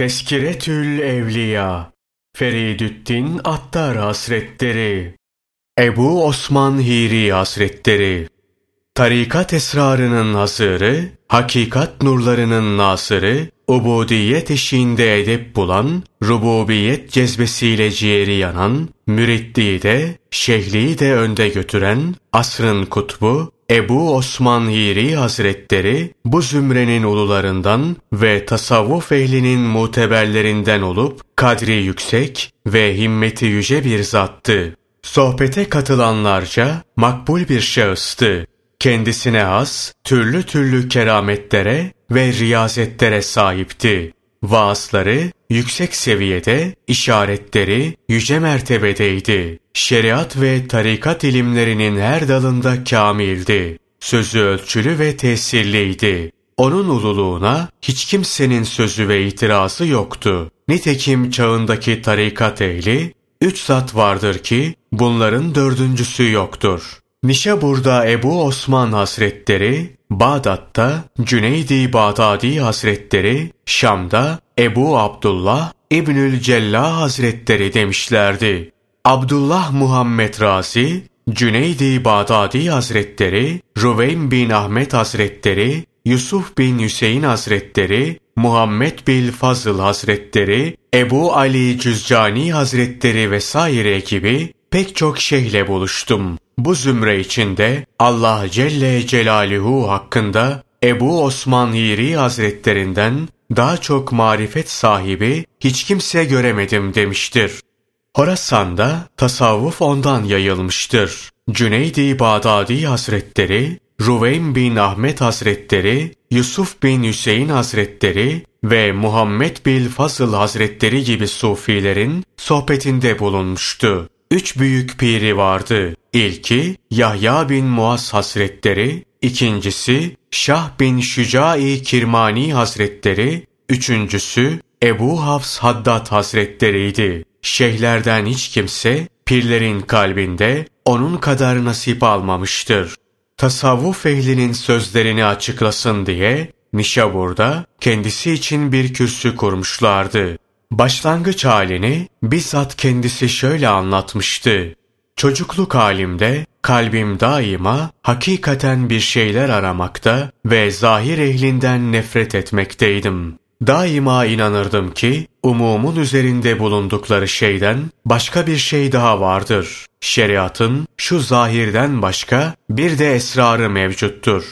Teskiretül Evliya Feridüddin Attar Hasretleri Ebu Osman Hiri Hasretleri Tarikat esrarının hazırı, hakikat nurlarının nasırı, ubudiyet eşiğinde edep bulan, rububiyet cezbesiyle ciğeri yanan, müritliği de, şehliği de önde götüren, asrın kutbu, Ebu Osman Hiri Hazretleri bu zümrenin ulularından ve tasavvuf ehlinin muteberlerinden olup kadri yüksek ve himmeti yüce bir zattı. Sohbete katılanlarca makbul bir şahıstı. Kendisine has türlü türlü kerametlere ve riyazetlere sahipti. Vaazları yüksek seviyede, işaretleri yüce mertebedeydi. Şeriat ve tarikat ilimlerinin her dalında kamildi. Sözü ölçülü ve tesirliydi. Onun ululuğuna hiç kimsenin sözü ve itirazı yoktu. Nitekim çağındaki tarikat ehli, üç zat vardır ki bunların dördüncüsü yoktur. Nişabur'da Ebu Osman Hazretleri, Bağdat'ta Cüneydi Bağdadi Hazretleri, Şam'da Ebu Abdullah İbnül Cella Hazretleri demişlerdi. Abdullah Muhammed Razi, Cüneydi Bağdadi Hazretleri, Ruveym bin Ahmet Hazretleri, Yusuf bin Hüseyin Hazretleri, Muhammed bin Fazıl Hazretleri, Ebu Ali Cüzcani Hazretleri vesaire gibi pek çok şeyhle buluştum. Bu zümre içinde Allah Celle Celaluhu hakkında Ebu Osman Hiri Hazretlerinden daha çok marifet sahibi hiç kimse göremedim demiştir. Horasan'da tasavvuf ondan yayılmıştır. Cüneydi Bağdadi Hazretleri, Ruveym bin Ahmet Hazretleri, Yusuf bin Hüseyin Hazretleri ve Muhammed bin Fazıl Hazretleri gibi sufilerin sohbetinde bulunmuştu. Üç büyük piri vardı. İlki Yahya bin Muaz Hazretleri, ikincisi Şah bin Şücai Kirmani Hazretleri, üçüncüsü Ebu Hafs Haddad Hazretleriydi. Şeyhlerden hiç kimse pirlerin kalbinde onun kadar nasip almamıştır. Tasavvuf ehlinin sözlerini açıklasın diye Nişabur'da kendisi için bir kürsü kurmuşlardı. Başlangıç halini bizzat kendisi şöyle anlatmıştı. Çocukluk halimde kalbim daima hakikaten bir şeyler aramakta ve zahir ehlinden nefret etmekteydim. Daima inanırdım ki umumun üzerinde bulundukları şeyden başka bir şey daha vardır. Şeriatın şu zahirden başka bir de esrarı mevcuttur.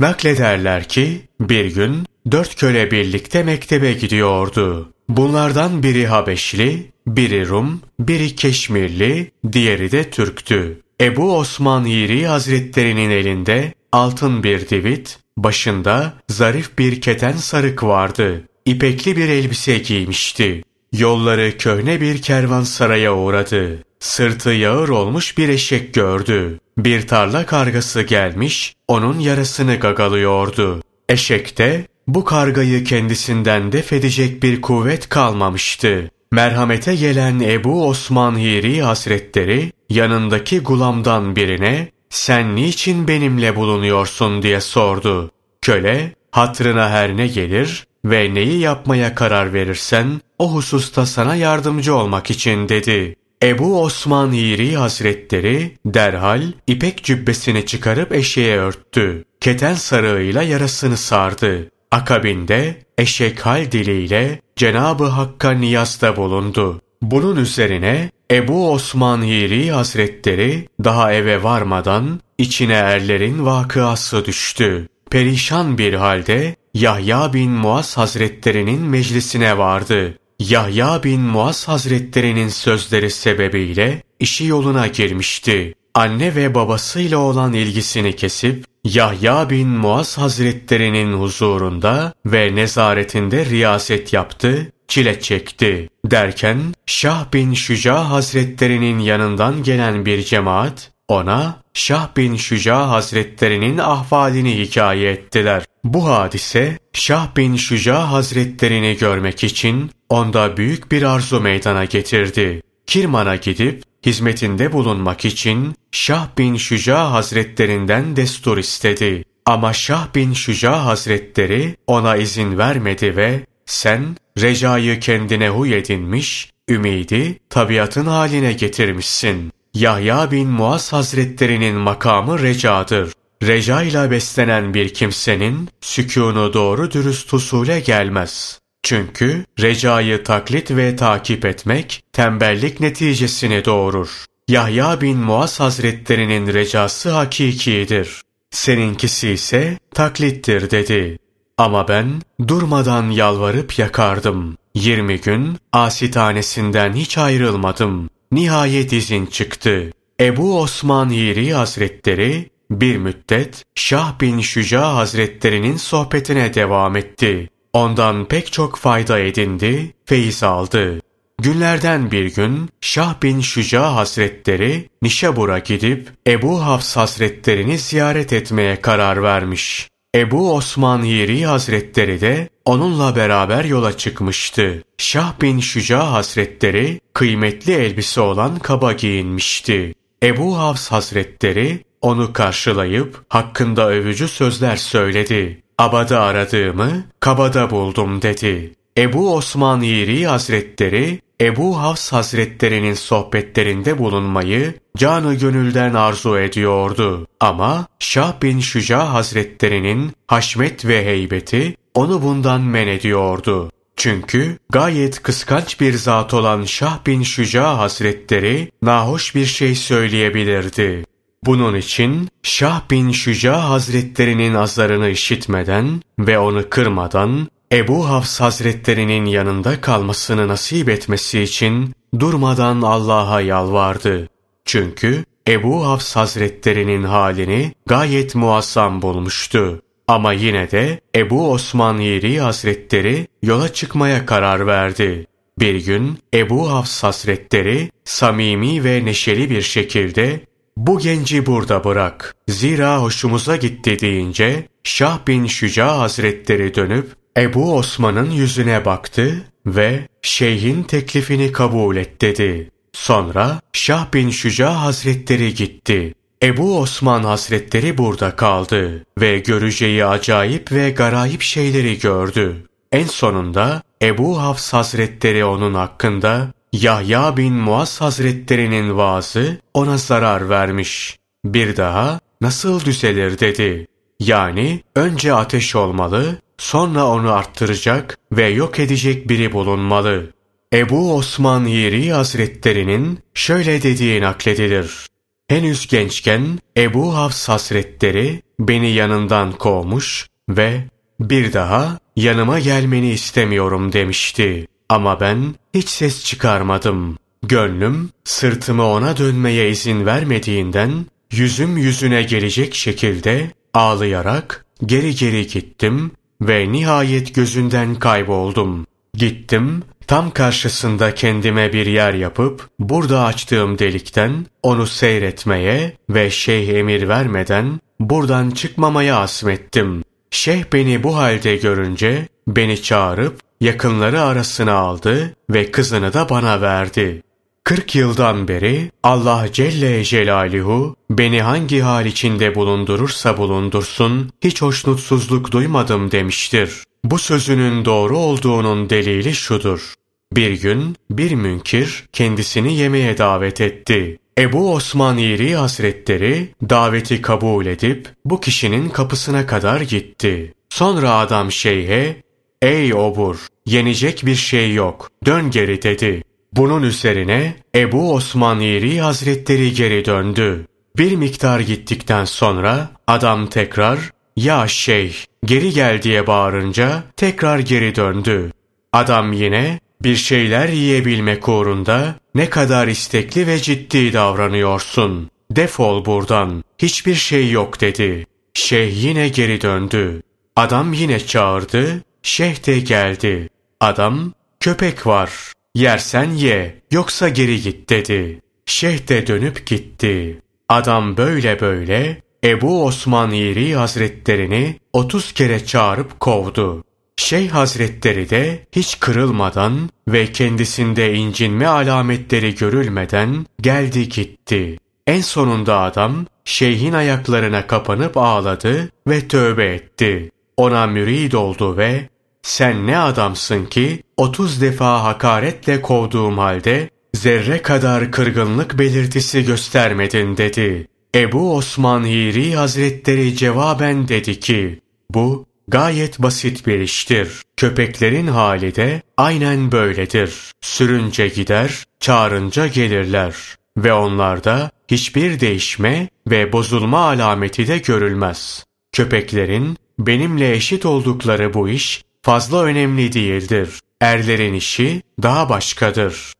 Naklederler ki bir gün dört köle birlikte mektebe gidiyordu. Bunlardan biri Habeşli, biri Rum, biri Keşmirli, diğeri de Türktü. Ebu Osman Hiri Hazretlerinin elinde altın bir divit, başında zarif bir keten sarık vardı. İpekli bir elbise giymişti. Yolları köhne bir kervansaraya uğradı. Sırtı yağır olmuş bir eşek gördü. Bir tarla kargası gelmiş, onun yarasını gagalıyordu. Eşekte bu kargayı kendisinden def edecek bir kuvvet kalmamıştı. Merhamete gelen Ebu Osman Hiri Hazretleri yanındaki gulamdan birine sen niçin benimle bulunuyorsun diye sordu. Köle hatrına her ne gelir ve neyi yapmaya karar verirsen o hususta sana yardımcı olmak için dedi. Ebu Osman Hiri Hazretleri derhal ipek cübbesini çıkarıp eşeğe örttü. Keten sarığıyla yarasını sardı. Akabinde eşek hal diliyle Cenab-ı Hakk'a niyazda bulundu. Bunun üzerine Ebu Osman Hiri Hazretleri daha eve varmadan içine erlerin vakıası düştü. Perişan bir halde Yahya bin Muaz Hazretlerinin meclisine vardı. Yahya bin Muaz Hazretlerinin sözleri sebebiyle işi yoluna girmişti. Anne ve babasıyla olan ilgisini kesip Yahya bin Muaz Hazretlerinin huzurunda ve nezaretinde riyaset yaptı, çile çekti. Derken Şah bin Şüca Hazretlerinin yanından gelen bir cemaat ona Şah bin Şüca Hazretlerinin ahvalini hikaye ettiler. Bu hadise Şah bin Şüca Hazretlerini görmek için onda büyük bir arzu meydana getirdi. Kirman'a gidip hizmetinde bulunmak için Şah bin Şüca Hazretlerinden destur istedi. Ama Şah bin Şüca Hazretleri ona izin vermedi ve sen recayı kendine huy edinmiş, ümidi tabiatın haline getirmişsin. Yahya bin Muaz Hazretlerinin makamı recadır. Reca ile beslenen bir kimsenin sükûnu doğru dürüst usule gelmez. Çünkü recayı taklit ve takip etmek tembellik neticesini doğurur. Yahya bin Muaz Hazretlerinin recası hakikidir. Seninkisi ise taklittir dedi. Ama ben durmadan yalvarıp yakardım. Yirmi gün asitanesinden hiç ayrılmadım. Nihayet izin çıktı. Ebu Osman Hiri Hazretleri bir müddet Şah bin Şüca Hazretlerinin sohbetine devam etti. Ondan pek çok fayda edindi, feyiz aldı. Günlerden bir gün Şah bin Şüca Hazretleri Nişabur'a gidip Ebu Hafs Hazretlerini ziyaret etmeye karar vermiş. Ebu Osman Hiri Hazretleri de onunla beraber yola çıkmıştı. Şah bin Şüca Hazretleri kıymetli elbise olan kaba giyinmişti. Ebu Hafs Hazretleri onu karşılayıp hakkında övücü sözler söyledi. Abada aradığımı kabada buldum dedi. Ebu Osman Yiri Hazretleri, Ebu Hafs Hazretlerinin sohbetlerinde bulunmayı canı gönülden arzu ediyordu. Ama Şah bin Şüca Hazretlerinin haşmet ve heybeti onu bundan men ediyordu. Çünkü gayet kıskanç bir zat olan Şah bin Şüca Hazretleri nahoş bir şey söyleyebilirdi. Bunun için Şah bin Şüca Hazretlerinin azlarını işitmeden ve onu kırmadan Ebu Hafs Hazretlerinin yanında kalmasını nasip etmesi için durmadan Allah'a yalvardı. Çünkü Ebu Hafs Hazretlerinin halini gayet muazzam bulmuştu. Ama yine de Ebu Osman Yeri Hazretleri yola çıkmaya karar verdi. Bir gün Ebu Hafs Hazretleri samimi ve neşeli bir şekilde bu genci burada bırak. Zira hoşumuza gitti deyince Şah bin Şüca Hazretleri dönüp Ebu Osman'ın yüzüne baktı ve şeyhin teklifini kabul et dedi. Sonra Şah bin Şüca Hazretleri gitti. Ebu Osman Hazretleri burada kaldı ve göreceği acayip ve garayip şeyleri gördü. En sonunda Ebu Hafs Hazretleri onun hakkında Yahya bin Muaz Hazretlerinin vaazı ona zarar vermiş. Bir daha nasıl düzelir dedi. Yani önce ateş olmalı, sonra onu arttıracak ve yok edecek biri bulunmalı. Ebu Osman Yeri Hazretlerinin şöyle dediği nakledilir. Henüz gençken Ebu Hafs Hazretleri beni yanından kovmuş ve bir daha yanıma gelmeni istemiyorum demişti. Ama ben hiç ses çıkarmadım. Gönlüm sırtımı ona dönmeye izin vermediğinden yüzüm yüzüne gelecek şekilde ağlayarak geri geri gittim ve nihayet gözünden kayboldum. Gittim, tam karşısında kendime bir yer yapıp burada açtığım delikten onu seyretmeye ve şeyh emir vermeden buradan çıkmamaya asmettim. Şeyh beni bu halde görünce beni çağırıp yakınları arasına aldı ve kızını da bana verdi. Kırk yıldan beri Allah Celle Celaluhu beni hangi hal içinde bulundurursa bulundursun hiç hoşnutsuzluk duymadım demiştir. Bu sözünün doğru olduğunun delili şudur. Bir gün bir münkir kendisini yemeğe davet etti. Ebu Osman İri Hazretleri daveti kabul edip bu kişinin kapısına kadar gitti. Sonra adam şeyhe Ey obur! Yenecek bir şey yok. Dön geri dedi. Bunun üzerine Ebu Osman Yeri Hazretleri geri döndü. Bir miktar gittikten sonra adam tekrar ya şeyh geri gel diye bağırınca tekrar geri döndü. Adam yine bir şeyler yiyebilmek uğrunda ne kadar istekli ve ciddi davranıyorsun. Defol buradan. Hiçbir şey yok dedi. Şeyh yine geri döndü. Adam yine çağırdı. Şeyh de geldi. Adam, köpek var. Yersen ye, yoksa geri git dedi. Şeyh de dönüp gitti. Adam böyle böyle Ebu Osman Yeri Hazretlerini otuz kere çağırıp kovdu. Şeyh Hazretleri de hiç kırılmadan ve kendisinde incinme alametleri görülmeden geldi gitti. En sonunda adam şeyhin ayaklarına kapanıp ağladı ve tövbe etti. Ona mürid oldu ve sen ne adamsın ki 30 defa hakaretle kovduğum halde zerre kadar kırgınlık belirtisi göstermedin dedi. Ebu Osman Hiri Hazretleri cevaben dedi ki, bu gayet basit bir iştir. Köpeklerin hali de aynen böyledir. Sürünce gider, çağırınca gelirler. Ve onlarda hiçbir değişme ve bozulma alameti de görülmez. Köpeklerin benimle eşit oldukları bu iş fazla önemli değildir. Erlerin işi daha başkadır.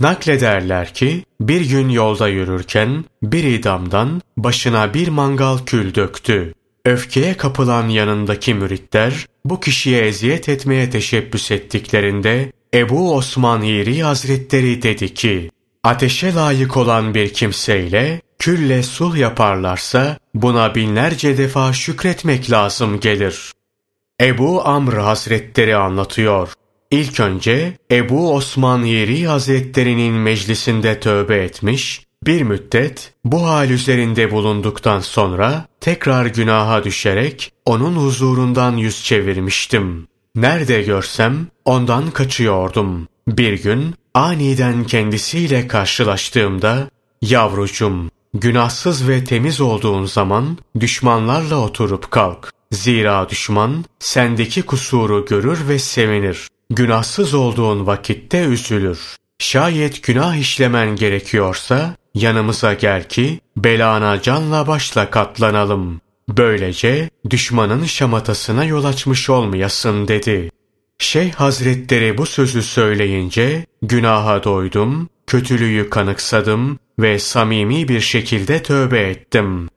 Naklederler ki bir gün yolda yürürken bir idamdan başına bir mangal kül döktü. Öfkeye kapılan yanındaki müritler bu kişiye eziyet etmeye teşebbüs ettiklerinde Ebu Osman Hiri Hazretleri dedi ki ateşe layık olan bir kimseyle külle sulh yaparlarsa buna binlerce defa şükretmek lazım gelir. Ebu Amr Hazretleri anlatıyor. İlk önce Ebu Osman Yeri Hazretlerinin meclisinde tövbe etmiş, bir müddet bu hal üzerinde bulunduktan sonra tekrar günaha düşerek onun huzurundan yüz çevirmiştim. Nerede görsem ondan kaçıyordum. Bir gün aniden kendisiyle karşılaştığımda yavrucum günahsız ve temiz olduğun zaman düşmanlarla oturup kalk. Zira düşman sendeki kusuru görür ve sevinir. Günahsız olduğun vakitte üzülür. Şayet günah işlemen gerekiyorsa yanımıza gel ki belana canla başla katlanalım. Böylece düşmanın şamatasına yol açmış olmayasın dedi. Şeyh Hazretleri bu sözü söyleyince günaha doydum, kötülüğü kanıksadım ve samimi bir şekilde tövbe ettim.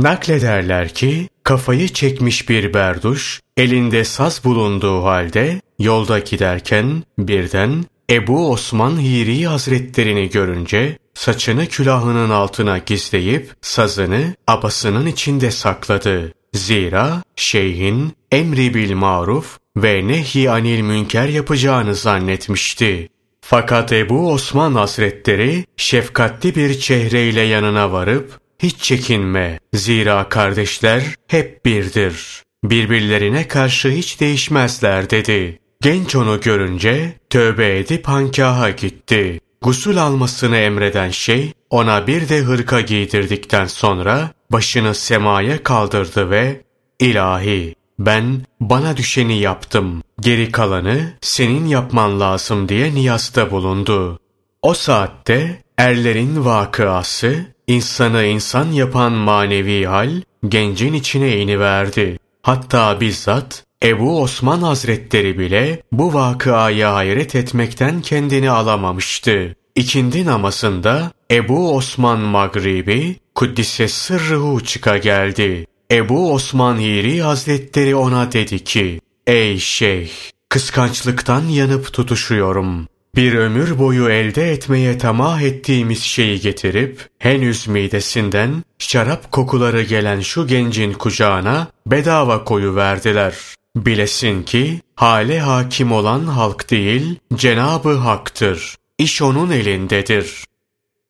Naklederler ki kafayı çekmiş bir berduş elinde saz bulunduğu halde yolda giderken birden Ebu Osman Hiri Hazretlerini görünce saçını külahının altına gizleyip sazını abasının içinde sakladı. Zira şeyhin emri bil maruf ve nehi anil münker yapacağını zannetmişti. Fakat Ebu Osman Hazretleri şefkatli bir çehreyle yanına varıp hiç çekinme zira kardeşler hep birdir. Birbirlerine karşı hiç değişmezler dedi. Genç onu görünce tövbe edip hankaha gitti. Gusül almasını emreden şey ona bir de hırka giydirdikten sonra başını semaya kaldırdı ve ilahi ben bana düşeni yaptım. Geri kalanı senin yapman lazım diye niyasta bulundu. O saatte erlerin vakıası, insanı insan yapan manevi hal, gencin içine iniverdi. Hatta bizzat Ebu Osman Hazretleri bile bu vakıaya hayret etmekten kendini alamamıştı. İkindi namazında Ebu Osman Magribi Kuddise sırrıhu çıka geldi. Ebu Osman Hiri Hazretleri ona dedi ki, Ey şeyh, kıskançlıktan yanıp tutuşuyorum. Bir ömür boyu elde etmeye tamah ettiğimiz şeyi getirip, henüz midesinden şarap kokuları gelen şu gencin kucağına bedava koyu verdiler. Bilesin ki, hale hakim olan halk değil, Cenabı Hak'tır. İş onun elindedir.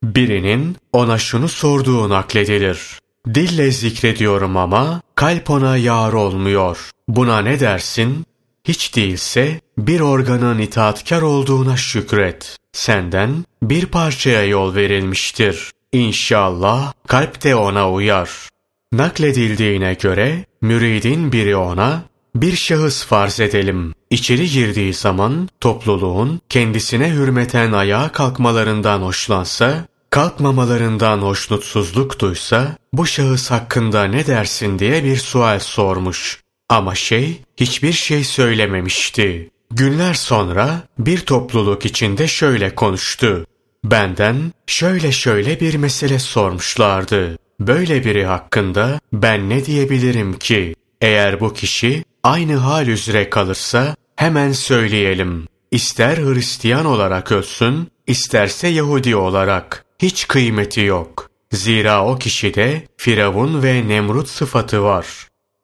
Birinin ona şunu sorduğu nakledilir. Dille zikrediyorum ama kalp ona yar olmuyor. Buna ne dersin? Hiç değilse bir organın itaatkar olduğuna şükret. Senden bir parçaya yol verilmiştir. İnşallah kalp de ona uyar. Nakledildiğine göre müridin biri ona bir şahıs farz edelim. İçeri girdiği zaman topluluğun kendisine hürmeten ayağa kalkmalarından hoşlansa kalkmamalarından hoşnutsuzluk duysa bu şahıs hakkında ne dersin diye bir sual sormuş. Ama şey hiçbir şey söylememişti. Günler sonra bir topluluk içinde şöyle konuştu. Benden şöyle şöyle bir mesele sormuşlardı. Böyle biri hakkında ben ne diyebilirim ki? Eğer bu kişi aynı hal üzere kalırsa hemen söyleyelim. İster Hristiyan olarak ölsün, isterse Yahudi olarak hiç kıymeti yok. Zira o kişide Firavun ve Nemrut sıfatı var.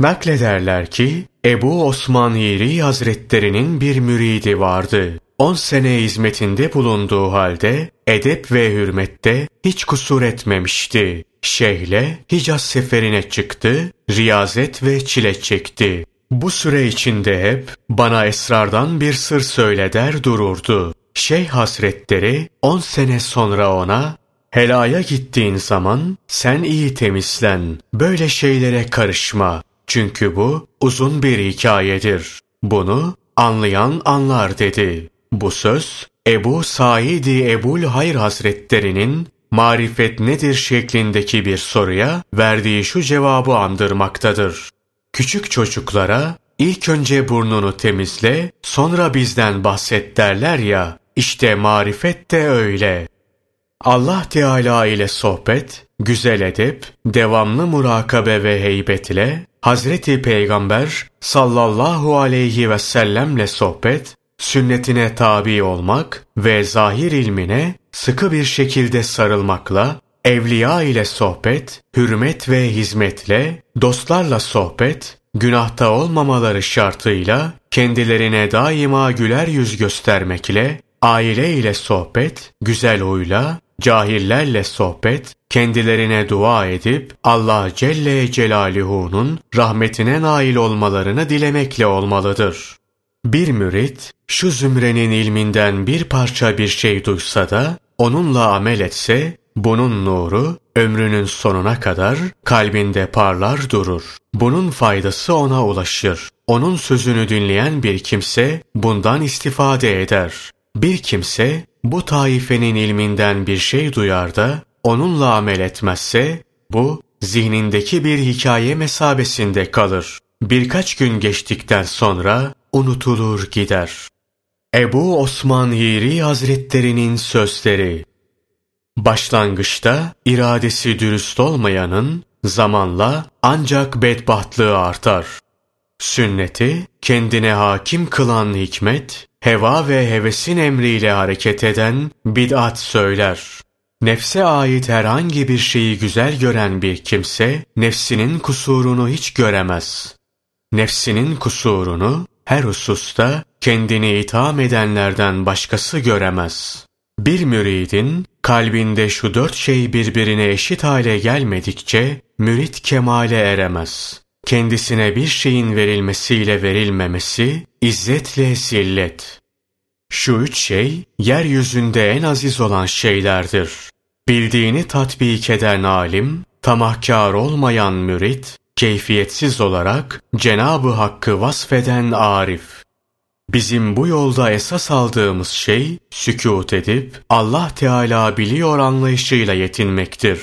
Naklederler ki Ebu Osman Yeri Hazretlerinin bir müridi vardı. On sene hizmetinde bulunduğu halde edep ve hürmette hiç kusur etmemişti. Şeyhle Hicaz seferine çıktı, riyazet ve çile çekti. Bu süre içinde hep bana esrardan bir sır söyle dururdu. Şeyh Hasretleri on sene sonra ona Helaya gittiğin zaman sen iyi temizlen. Böyle şeylere karışma. Çünkü bu uzun bir hikayedir. Bunu anlayan anlar dedi. Bu söz Ebu Said-i Ebul Hayr Hazretlerinin marifet nedir şeklindeki bir soruya verdiği şu cevabı andırmaktadır. Küçük çocuklara ilk önce burnunu temizle, sonra bizden bahset derler ya, işte marifet de öyle. Allah Teala ile sohbet, güzel edip, devamlı murakabe ve heybet ile Hazreti Peygamber sallallahu aleyhi ve sellemle sohbet, sünnetine tabi olmak ve zahir ilmine sıkı bir şekilde sarılmakla, evliya ile sohbet, hürmet ve hizmetle, dostlarla sohbet, günahta olmamaları şartıyla kendilerine daima güler yüz göstermekle, aile ile sohbet, güzel huyla, cahillerle sohbet, kendilerine dua edip Allah Celle Celaluhu'nun rahmetine nail olmalarını dilemekle olmalıdır. Bir mürit, şu zümrenin ilminden bir parça bir şey duysa da, onunla amel etse, bunun nuru, ömrünün sonuna kadar kalbinde parlar durur. Bunun faydası ona ulaşır. Onun sözünü dinleyen bir kimse bundan istifade eder. Bir kimse bu taifenin ilminden bir şey duyar da onunla amel etmezse bu zihnindeki bir hikaye mesabesinde kalır. Birkaç gün geçtikten sonra unutulur gider. Ebu Osman Hiri Hazretlerinin sözleri Başlangıçta iradesi dürüst olmayanın zamanla ancak bedbahtlığı artar. Sünneti kendine hakim kılan hikmet, heva ve hevesin emriyle hareket eden bid'at söyler. Nefse ait herhangi bir şeyi güzel gören bir kimse, nefsinin kusurunu hiç göremez. Nefsinin kusurunu her hususta kendini itham edenlerden başkası göremez. Bir müridin kalbinde şu dört şey birbirine eşit hale gelmedikçe mürit kemale eremez. Kendisine bir şeyin verilmesiyle verilmemesi, izzetle zillet. Şu üç şey, yeryüzünde en aziz olan şeylerdir. Bildiğini tatbik eden alim, tamahkar olmayan mürit, keyfiyetsiz olarak Cenabı Hakk'ı vasfeden arif. Bizim bu yolda esas aldığımız şey sükût edip Allah Teala biliyor anlayışıyla yetinmektir.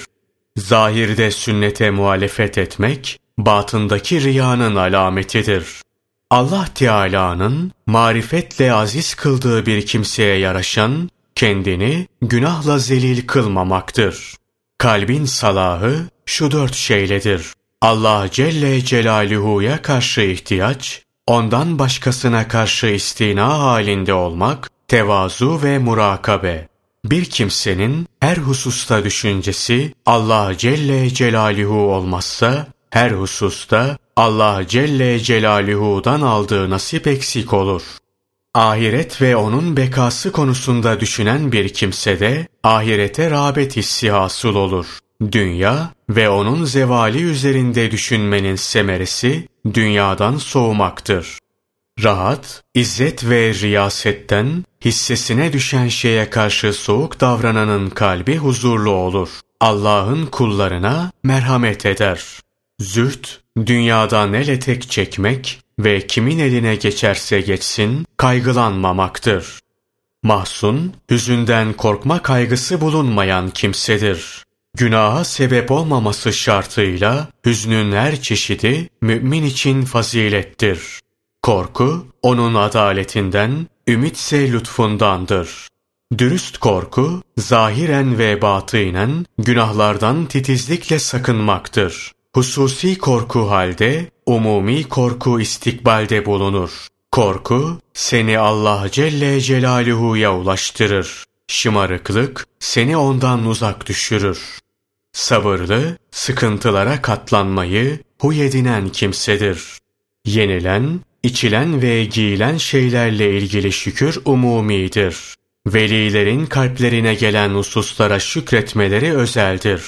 Zahirde sünnete muhalefet etmek batındaki riyanın alametidir. Allah Teala'nın marifetle aziz kıldığı bir kimseye yaraşan kendini günahla zelil kılmamaktır. Kalbin salahı şu dört şeyledir. Allah Celle Celaluhu'ya karşı ihtiyaç, ondan başkasına karşı istina halinde olmak, tevazu ve murakabe. Bir kimsenin her hususta düşüncesi Allah Celle Celaluhu olmazsa, her hususta Allah Celle Celaluhu'dan aldığı nasip eksik olur. Ahiret ve onun bekası konusunda düşünen bir kimse de ahirete rağbet hissi hasıl olur. Dünya ve onun zevali üzerinde düşünmenin semeresi dünyadan soğumaktır. Rahat, izzet ve riyasetten hissesine düşen şeye karşı soğuk davrananın kalbi huzurlu olur. Allah'ın kullarına merhamet eder. Züht, dünyadan el etek çekmek ve kimin eline geçerse geçsin kaygılanmamaktır. Mahzun, hüzünden korkma kaygısı bulunmayan kimsedir. Günaha sebep olmaması şartıyla hüznün her çeşidi mümin için fazilettir. Korku, onun adaletinden, ümitse lütfundandır. Dürüst korku, zahiren ve batınen günahlardan titizlikle sakınmaktır. Hususi korku halde, umumi korku istikbalde bulunur. Korku, seni Allah Celle Celaluhu'ya ulaştırır. Şımarıklık, seni ondan uzak düşürür. Sabırlı, sıkıntılara katlanmayı huy edinen kimsedir. Yenilen, içilen ve giyilen şeylerle ilgili şükür umumidir. Velilerin kalplerine gelen hususlara şükretmeleri özeldir.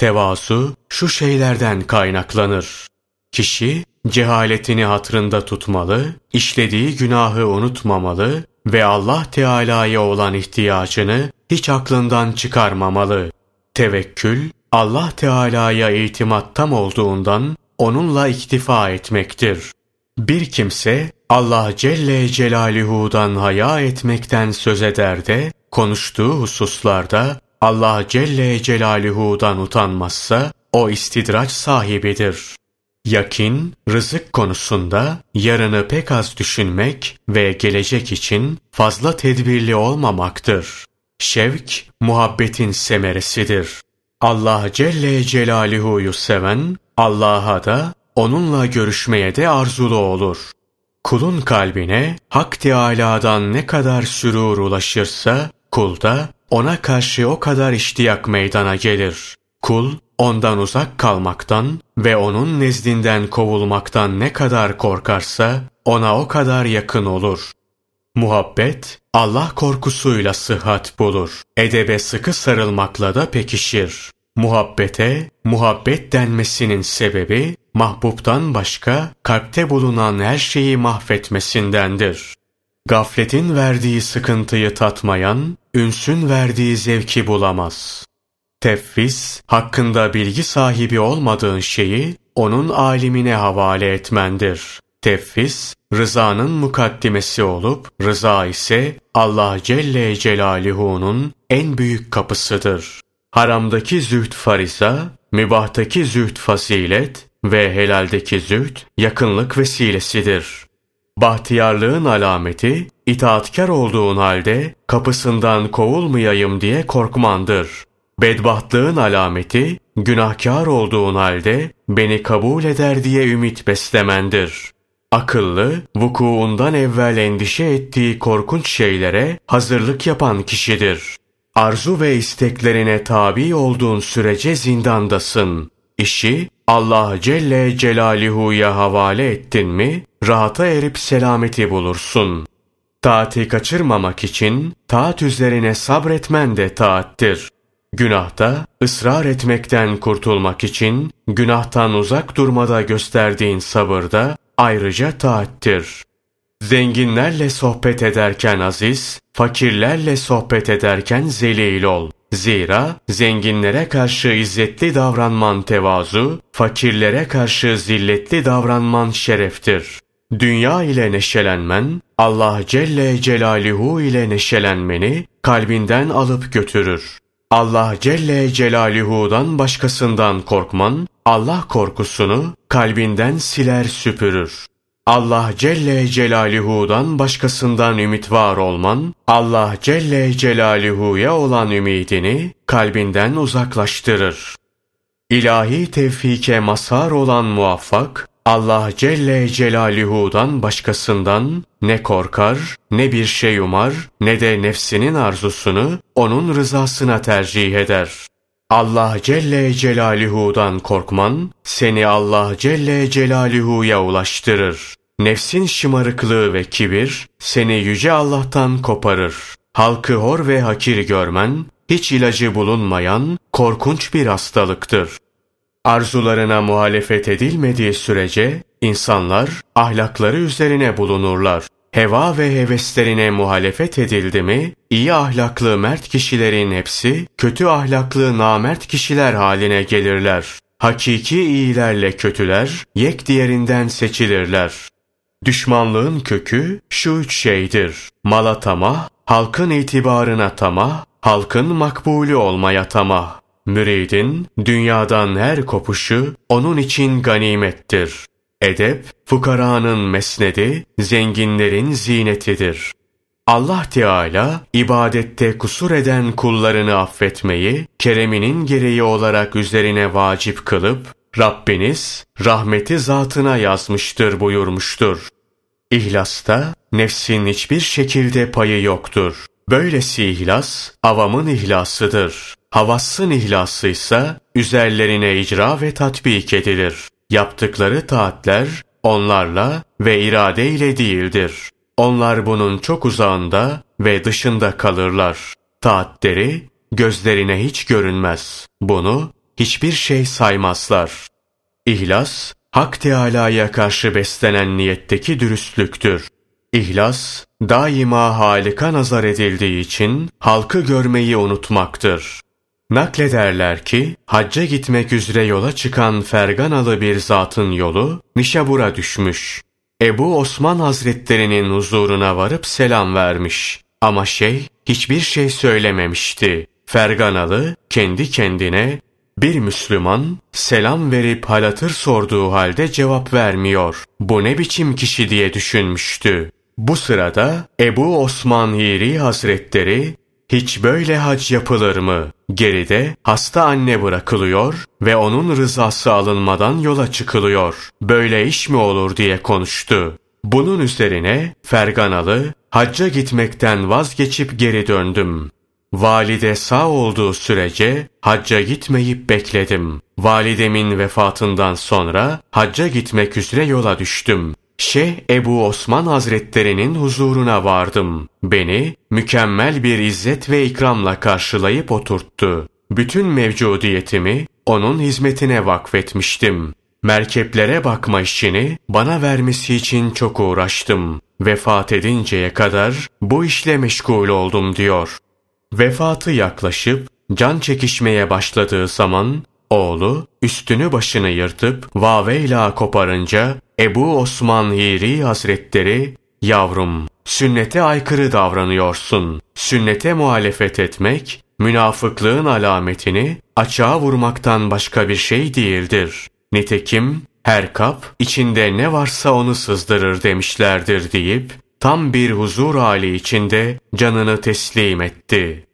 Tevasu şu şeylerden kaynaklanır. Kişi cehaletini hatırında tutmalı, işlediği günahı unutmamalı ve Allah Teala'ya olan ihtiyacını hiç aklından çıkarmamalı. Tevekkül, Allah Teala'ya itimat tam olduğundan onunla iktifa etmektir. Bir kimse Allah Celle Celaluhu'dan haya etmekten söz eder de konuştuğu hususlarda Allah Celle Celaluhu'dan utanmazsa o istidraç sahibidir. Yakin, rızık konusunda yarını pek az düşünmek ve gelecek için fazla tedbirli olmamaktır. Şevk, muhabbetin semeresidir. Allah Celle Celaluhu'yu seven, Allah'a da onunla görüşmeye de arzulu olur. Kulun kalbine Hak Teâlâ'dan ne kadar sürur ulaşırsa, kulda ona karşı o kadar iştiyak meydana gelir. Kul, ondan uzak kalmaktan ve onun nezdinden kovulmaktan ne kadar korkarsa, ona o kadar yakın olur. Muhabbet, Allah korkusuyla sıhhat bulur. Edebe sıkı sarılmakla da pekişir. Muhabbete, muhabbet denmesinin sebebi, mahbuptan başka kalpte bulunan her şeyi mahvetmesindendir. Gafletin verdiği sıkıntıyı tatmayan, ünsün verdiği zevki bulamaz. Tefvis, hakkında bilgi sahibi olmadığın şeyi onun alimine havale etmendir. Tefvis, rızanın mukaddimesi olup, rıza ise Allah Celle Celaluhu'nun en büyük kapısıdır. Haramdaki zühd fariza, mübahtaki zühd fazilet ve helaldeki zühd yakınlık vesilesidir. Bahtiyarlığın alameti, itaatkar olduğun halde kapısından kovulmayayım diye korkmandır. Bedbahtlığın alameti, günahkar olduğun halde beni kabul eder diye ümit beslemendir. Akıllı, vukuundan evvel endişe ettiği korkunç şeylere hazırlık yapan kişidir. Arzu ve isteklerine tabi olduğun sürece zindandasın. İşi Allah Celle Celaluhu'ya havale ettin mi, rahata erip selameti bulursun. Taati kaçırmamak için taat üzerine sabretmen de taattir. Günahta ısrar etmekten kurtulmak için günahtan uzak durmada gösterdiğin sabırda ayrıca taattir. Zenginlerle sohbet ederken aziz, fakirlerle sohbet ederken zelil ol. Zira zenginlere karşı izzetli davranman tevazu, fakirlere karşı zilletli davranman şereftir. Dünya ile neşelenmen, Allah Celle Celaluhu ile neşelenmeni kalbinden alıp götürür. Allah Celle Celaluhu'dan başkasından korkman, Allah korkusunu kalbinden siler süpürür. Allah Celle Celaluhu'dan başkasından ümit var olman, Allah Celle Celaluhu'ya olan ümidini kalbinden uzaklaştırır. İlahi tevfike mazhar olan muvaffak, Allah Celle Celaluhu'dan başkasından ne korkar, ne bir şey umar, ne de nefsinin arzusunu onun rızasına tercih eder. Allah Celle Celaluhu'dan korkman, seni Allah Celle Celaluhu'ya ulaştırır. Nefsin şımarıklığı ve kibir, seni yüce Allah'tan koparır. Halkı hor ve hakir görmen, hiç ilacı bulunmayan korkunç bir hastalıktır. Arzularına muhalefet edilmediği sürece insanlar ahlakları üzerine bulunurlar. Heva ve heveslerine muhalefet edildi mi, iyi ahlaklı mert kişilerin hepsi kötü ahlaklı namert kişiler haline gelirler. Hakiki iyilerle kötüler yek diğerinden seçilirler. Düşmanlığın kökü şu üç şeydir. Mala tamah, halkın itibarına tamah, halkın makbulü olmaya tamah. Müridin dünyadan her kopuşu onun için ganimettir. Edep, fukaranın mesnedi, zenginlerin zinetidir. Allah Teala ibadette kusur eden kullarını affetmeyi kereminin gereği olarak üzerine vacip kılıp Rabbiniz rahmeti zatına yazmıştır buyurmuştur. İhlasta nefsin hiçbir şekilde payı yoktur. Böylesi ihlas avamın ihlasıdır. Havassın ihlası ise üzerlerine icra ve tatbik edilir. Yaptıkları taatler onlarla ve irade ile değildir. Onlar bunun çok uzağında ve dışında kalırlar. Taatleri gözlerine hiç görünmez. Bunu hiçbir şey saymazlar. İhlas, Hak Teâlâ'ya karşı beslenen niyetteki dürüstlüktür. İhlas, daima Halik'a nazar edildiği için halkı görmeyi unutmaktır. Naklederler ki, hacca gitmek üzere yola çıkan Ferganalı bir zatın yolu Nişabur'a düşmüş. Ebu Osman Hazretlerinin huzuruna varıp selam vermiş. Ama şey hiçbir şey söylememişti. Ferganalı kendi kendine bir Müslüman selam verip halatır sorduğu halde cevap vermiyor. Bu ne biçim kişi diye düşünmüştü. Bu sırada Ebu Osman Hiri Hazretleri hiç böyle hac yapılır mı? Geride hasta anne bırakılıyor ve onun rızası alınmadan yola çıkılıyor. Böyle iş mi olur diye konuştu. Bunun üzerine Ferganalı hacca gitmekten vazgeçip geri döndüm. Valide sağ olduğu sürece hacca gitmeyip bekledim. Validemin vefatından sonra hacca gitmek üzere yola düştüm. Şeyh Ebu Osman Hazretlerinin huzuruna vardım. Beni mükemmel bir izzet ve ikramla karşılayıp oturttu. Bütün mevcudiyetimi onun hizmetine vakfetmiştim. Merkeplere bakma işini bana vermesi için çok uğraştım. Vefat edinceye kadar bu işle meşgul oldum diyor. Vefatı yaklaşıp can çekişmeye başladığı zaman oğlu üstünü başını yırtıp vaveyla koparınca Ebu Osman Hiri Hazretleri yavrum sünnete aykırı davranıyorsun. Sünnete muhalefet etmek münafıklığın alametini açığa vurmaktan başka bir şey değildir. Nitekim her kap içinde ne varsa onu sızdırır demişlerdir deyip tam bir huzur hali içinde canını teslim etti.